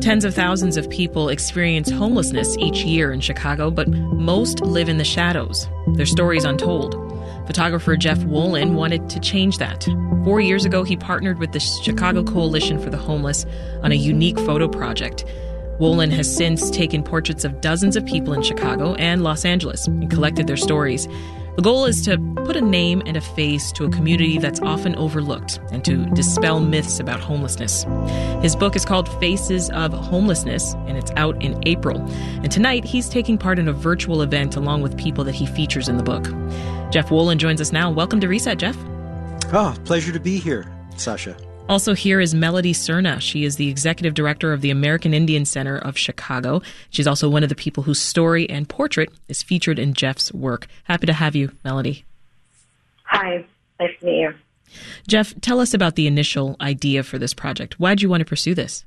Tens of thousands of people experience homelessness each year in Chicago, but most live in the shadows. Their stories untold. Photographer Jeff Wolin wanted to change that. Four years ago, he partnered with the Chicago Coalition for the Homeless on a unique photo project. Wolin has since taken portraits of dozens of people in Chicago and Los Angeles and collected their stories. The goal is to put a name and a face to a community that's often overlooked and to dispel myths about homelessness. His book is called Faces of Homelessness, and it's out in April. And tonight, he's taking part in a virtual event along with people that he features in the book. Jeff Wolin joins us now. Welcome to Reset, Jeff. Oh, pleasure to be here, Sasha. Also, here is Melody Serna. She is the executive director of the American Indian Center of Chicago. She's also one of the people whose story and portrait is featured in Jeff's work. Happy to have you, Melody. Hi, nice to meet you. Jeff, tell us about the initial idea for this project. Why did you want to pursue this?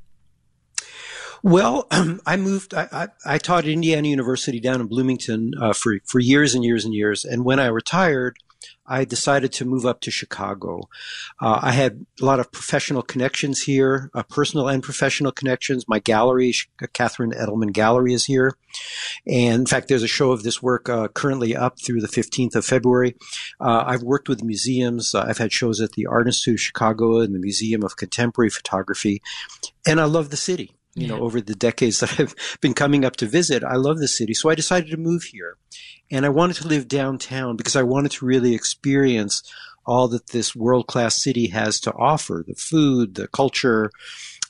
Well, I moved. I, I, I, taught at Indiana University down in Bloomington uh, for for years and years and years. And when I retired, I decided to move up to Chicago. Uh, I had a lot of professional connections here, uh, personal and professional connections. My gallery, Catherine Edelman Gallery, is here. And in fact, there's a show of this work uh, currently up through the 15th of February. Uh, I've worked with museums. Uh, I've had shows at the Art Institute of Chicago and the Museum of Contemporary Photography. And I love the city you know, over the decades that I've been coming up to visit. I love the city. So I decided to move here. And I wanted to live downtown because I wanted to really experience all that this world class city has to offer the food, the culture,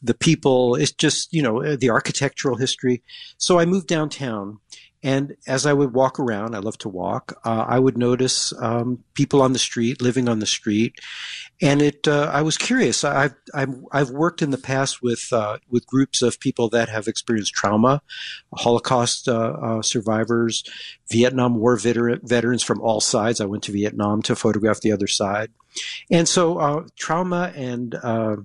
the people. It's just, you know, the architectural history. So I moved downtown and as I would walk around, I love to walk. Uh, I would notice um, people on the street, living on the street, and it. Uh, I was curious. I've, I've, I've worked in the past with uh, with groups of people that have experienced trauma, Holocaust uh, uh, survivors, Vietnam War veteran, veterans from all sides. I went to Vietnam to photograph the other side. And so, uh, trauma and uh,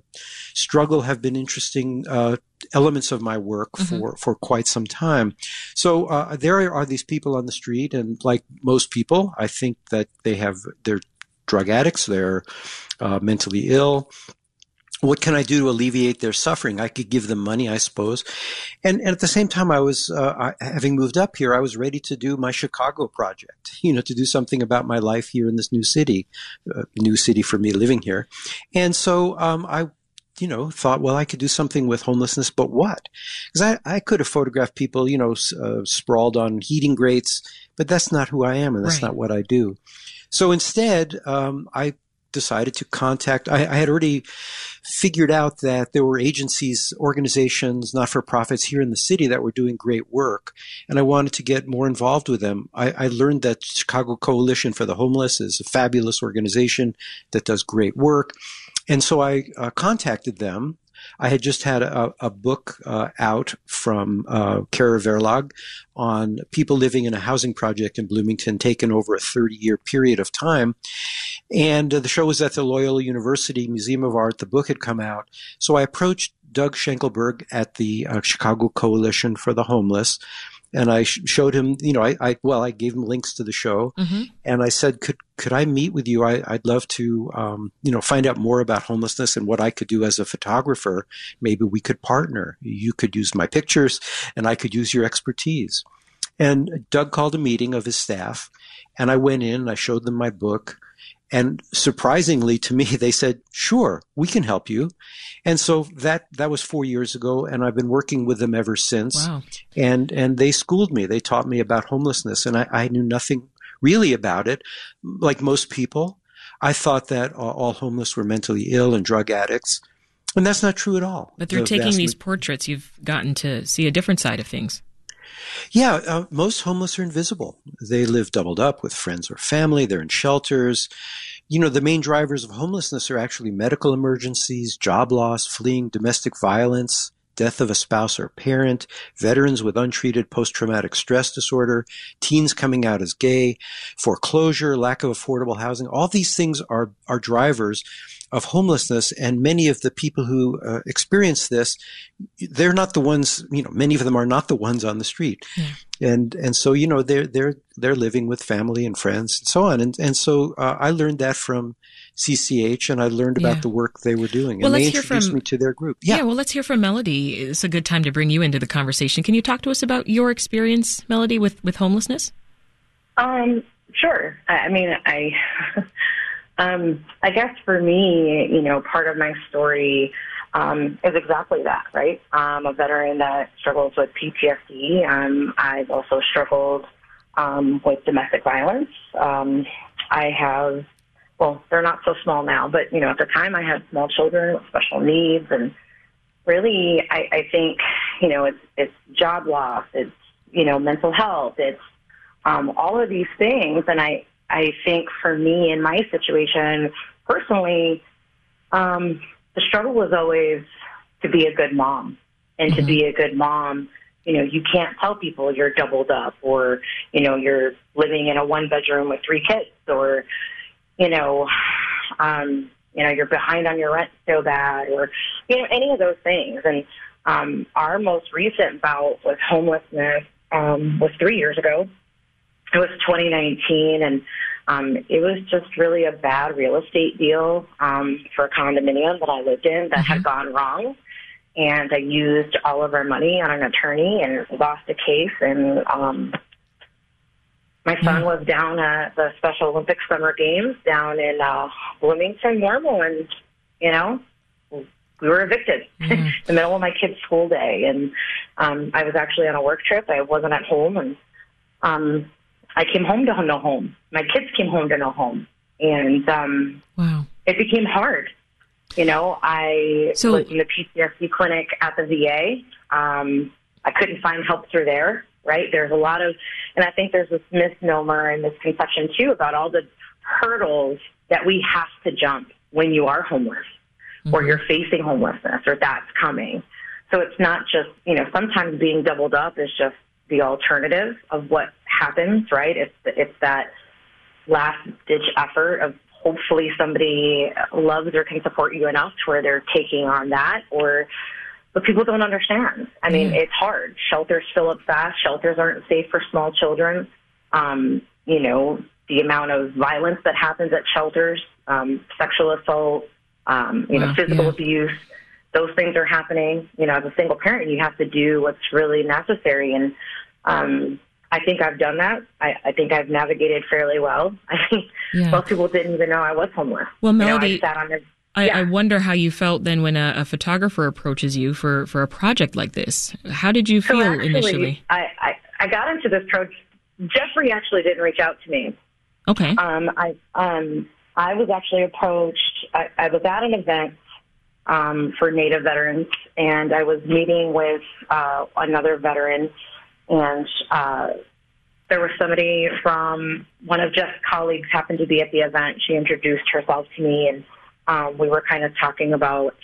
struggle have been interesting uh, elements of my work mm-hmm. for, for quite some time. So, uh, there are these people on the street, and like most people, I think that they have, they're drug addicts, they're uh, mentally ill, what can I do to alleviate their suffering? I could give them money, I suppose. And, and at the same time, I was, uh, I, having moved up here, I was ready to do my Chicago project, you know, to do something about my life here in this new city, uh, new city for me living here. And so, um, I, you know, thought, well, I could do something with homelessness, but what? Because I, I could have photographed people, you know, uh, sprawled on heating grates, but that's not who I am and that's right. not what I do. So instead, um, I decided to contact, I, I, had already figured out that there were agencies, organizations, not for profits here in the city that were doing great work. And I wanted to get more involved with them. I, I learned that Chicago Coalition for the Homeless is a fabulous organization that does great work. And so I uh, contacted them I had just had a, a book uh, out from uh, Kehrer Verlag on people living in a housing project in Bloomington, taken over a 30 year period of time. And uh, the show was at the Loyola University Museum of Art. The book had come out. So I approached Doug Schenkelberg at the uh, Chicago Coalition for the Homeless and I sh- showed him, you know, I, I, well, I gave him links to the show, mm-hmm. and I said, could could I meet with you? I, would love to, um, you know, find out more about homelessness and what I could do as a photographer. Maybe we could partner. You could use my pictures, and I could use your expertise. And Doug called a meeting of his staff, and I went in and I showed them my book. And surprisingly to me, they said, sure, we can help you. And so that, that was four years ago. And I've been working with them ever since. Wow. And, and they schooled me. They taught me about homelessness and I, I knew nothing really about it. Like most people, I thought that all homeless were mentally ill and drug addicts. And that's not true at all. But through the taking these portraits, you've gotten to see a different side of things. Yeah, uh, most homeless are invisible. They live doubled up with friends or family. They're in shelters. You know, the main drivers of homelessness are actually medical emergencies, job loss, fleeing domestic violence, death of a spouse or parent, veterans with untreated post-traumatic stress disorder, teens coming out as gay, foreclosure, lack of affordable housing. All these things are, are drivers. Of homelessness, and many of the people who uh, experience this, they're not the ones. You know, many of them are not the ones on the street, yeah. and and so you know they're they're they're living with family and friends and so on, and and so uh, I learned that from CCH, and I learned about yeah. the work they were doing, well, and they introduced from, me to their group. Yeah. yeah, well, let's hear from Melody. It's a good time to bring you into the conversation. Can you talk to us about your experience, Melody, with with homelessness? Um, sure. I mean, I. Um, I guess for me, you know, part of my story um, is exactly that, right? I'm a veteran that struggles with PTSD. Um, I've also struggled um, with domestic violence. Um, I have, well, they're not so small now, but, you know, at the time I had small children with special needs. And really, I, I think, you know, it's, it's job loss, it's, you know, mental health, it's um, all of these things. And I, I think for me in my situation personally, um, the struggle was always to be a good mom. And mm-hmm. to be a good mom, you know, you can't tell people you're doubled up or, you know, you're living in a one bedroom with three kids or, you know, um, you know, you're behind on your rent so bad or, you know, any of those things. And um, our most recent bout with homelessness um, was three years ago it was 2019 and um, it was just really a bad real estate deal um, for a condominium that I lived in that mm-hmm. had gone wrong. And I used all of our money on an attorney and lost a case. And um, my son mm-hmm. was down at the Special Olympics Summer Games down in uh, Bloomington, Normal, and you know we were evicted mm-hmm. in the middle of my kid's school day. And um, I was actually on a work trip. I wasn't at home, and um, I came home to no home. My kids came home to no home, and um, wow, it became hard. You know, I so, was in the PTSD clinic at the VA. Um, I couldn't find help through there. Right? There's a lot of, and I think there's this misnomer and misconception too about all the hurdles that we have to jump when you are homeless mm-hmm. or you're facing homelessness or that's coming. So it's not just, you know, sometimes being doubled up is just the alternative of what happens, right? It's it's that last ditch effort of hopefully somebody loves or can support you enough to where they're taking on that or but people don't understand. I mean, mm. it's hard. Shelters fill up fast. Shelters aren't safe for small children. Um, you know, the amount of violence that happens at shelters, um, sexual assault, um, you know, physical yeah. abuse, those things are happening. You know, as a single parent, you have to do what's really necessary. And um, I think I've done that. I, I think I've navigated fairly well. I think yeah. most people didn't even know I was homeless. Well, Melody, you know, I I, yeah. I, wonder how you felt then when a, a, photographer approaches you for, for a project like this. How did you feel so actually, initially? I, I, I got into this project. Jeffrey actually didn't reach out to me. Okay. Um, I um, I was actually approached. I, I was at an event um, for Native veterans, and I was meeting with uh, another veteran and uh, there was somebody from one of Jeff's colleagues happened to be at the event. She introduced herself to me, and um, we were kind of talking about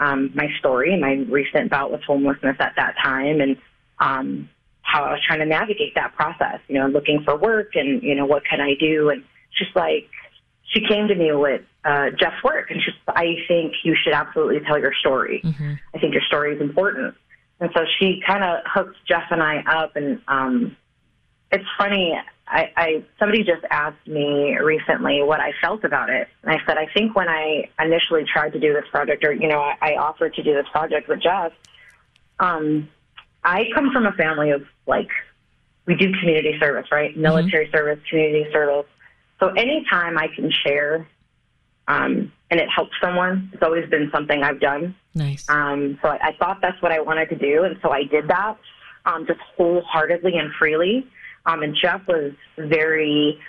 um, my story, my recent bout with homelessness at that time, and um, how I was trying to navigate that process. You know, looking for work, and you know, what can I do? And she's like, she came to me with uh, Jeff's work, and she's, I think you should absolutely tell your story. Mm-hmm. I think your story is important. And so she kind of hooked Jeff and I up. And um, it's funny, I, I somebody just asked me recently what I felt about it, and I said I think when I initially tried to do this project, or you know, I, I offered to do this project with Jeff. Um, I come from a family of like we do community service, right? Mm-hmm. Military mm-hmm. service, community service. So anytime I can share um, and it helps someone. It's always been something I've done. Nice. Um, so I, I thought that's what I wanted to do, and so I did that um, just wholeheartedly and freely. Um, and Jeff was very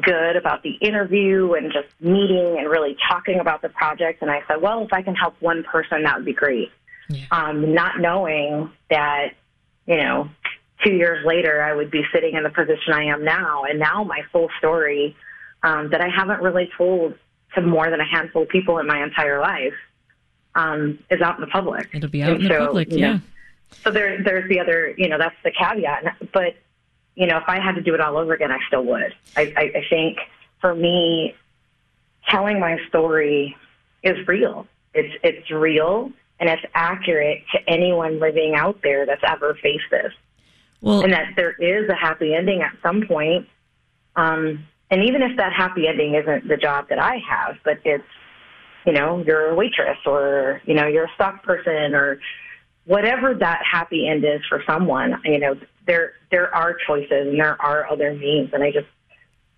good about the interview and just meeting and really talking about the project. And I said, well, if I can help one person, that would be great. Yeah. Um, not knowing that, you know, two years later, I would be sitting in the position I am now. And now my full story um, that I haven't really told to more than a handful of people in my entire life um, is out in the public. It'll be out and in so, the public, yeah. Know, so there, there's the other, you know, that's the caveat. But you know, if I had to do it all over again, I still would. I, I, I think for me, telling my story is real. It's it's real and it's accurate to anyone living out there that's ever faced this. Well, and that there is a happy ending at some point. Um, and even if that happy ending isn't the job that I have, but it's you know you're a waitress or you know you're a stock person or whatever that happy end is for someone, you know there there are choices and there are other means, and I just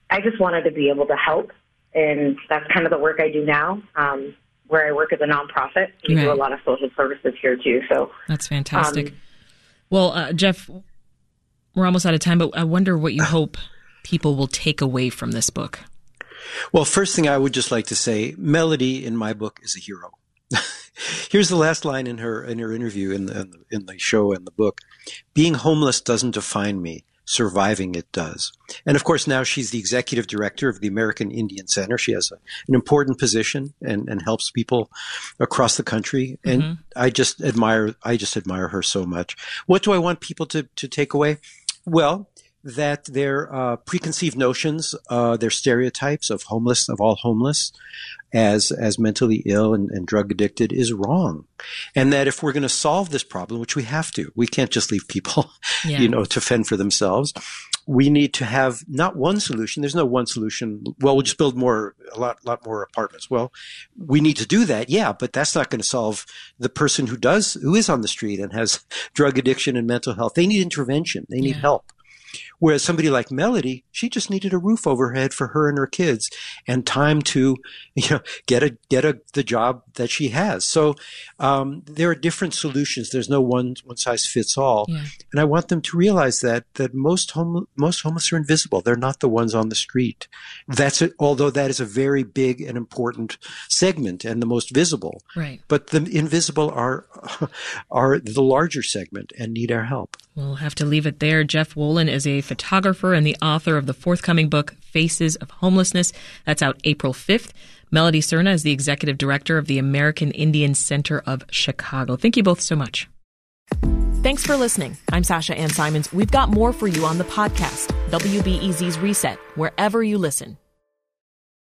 I just wanted to be able to help, and that's kind of the work I do now. Um, where I work as a nonprofit, we right. do a lot of social services here too. So that's fantastic. Um, well, uh, Jeff, we're almost out of time, but I wonder what you hope people will take away from this book. Well, first thing I would just like to say, Melody in my book is a hero. Here's the last line in her in her interview in the in the show and the book. Being homeless doesn't define me surviving it does. And of course, now she's the executive director of the American Indian Center. She has a, an important position and, and helps people across the country. And mm-hmm. I just admire, I just admire her so much. What do I want people to, to take away? Well, that their uh, preconceived notions, uh, their stereotypes of homeless, of all homeless, as as mentally ill and, and drug addicted is wrong, and that if we're going to solve this problem, which we have to, we can't just leave people, yeah. you know, to fend for themselves. We need to have not one solution. There's no one solution. Well, we'll just build more, a lot, lot more apartments. Well, we need to do that, yeah, but that's not going to solve the person who does, who is on the street and has drug addiction and mental health. They need intervention. They need yeah. help. Whereas somebody like Melody, she just needed a roof over her head for her and her kids and time to, you know, get a, get a, the job that she has. So, um, there are different solutions. There's no one, one size fits all. Yeah. And I want them to realize that, that most home, most homeless are invisible. They're not the ones on the street. That's it. Although that is a very big and important segment and the most visible. Right. But the invisible are, are the larger segment and need our help. We'll have to leave it there. Jeff Wolin is a photographer and the author of the forthcoming book, Faces of Homelessness. That's out April 5th. Melody Serna is the executive director of the American Indian Center of Chicago. Thank you both so much. Thanks for listening. I'm Sasha Ann Simons. We've got more for you on the podcast, WBEZ's Reset, wherever you listen.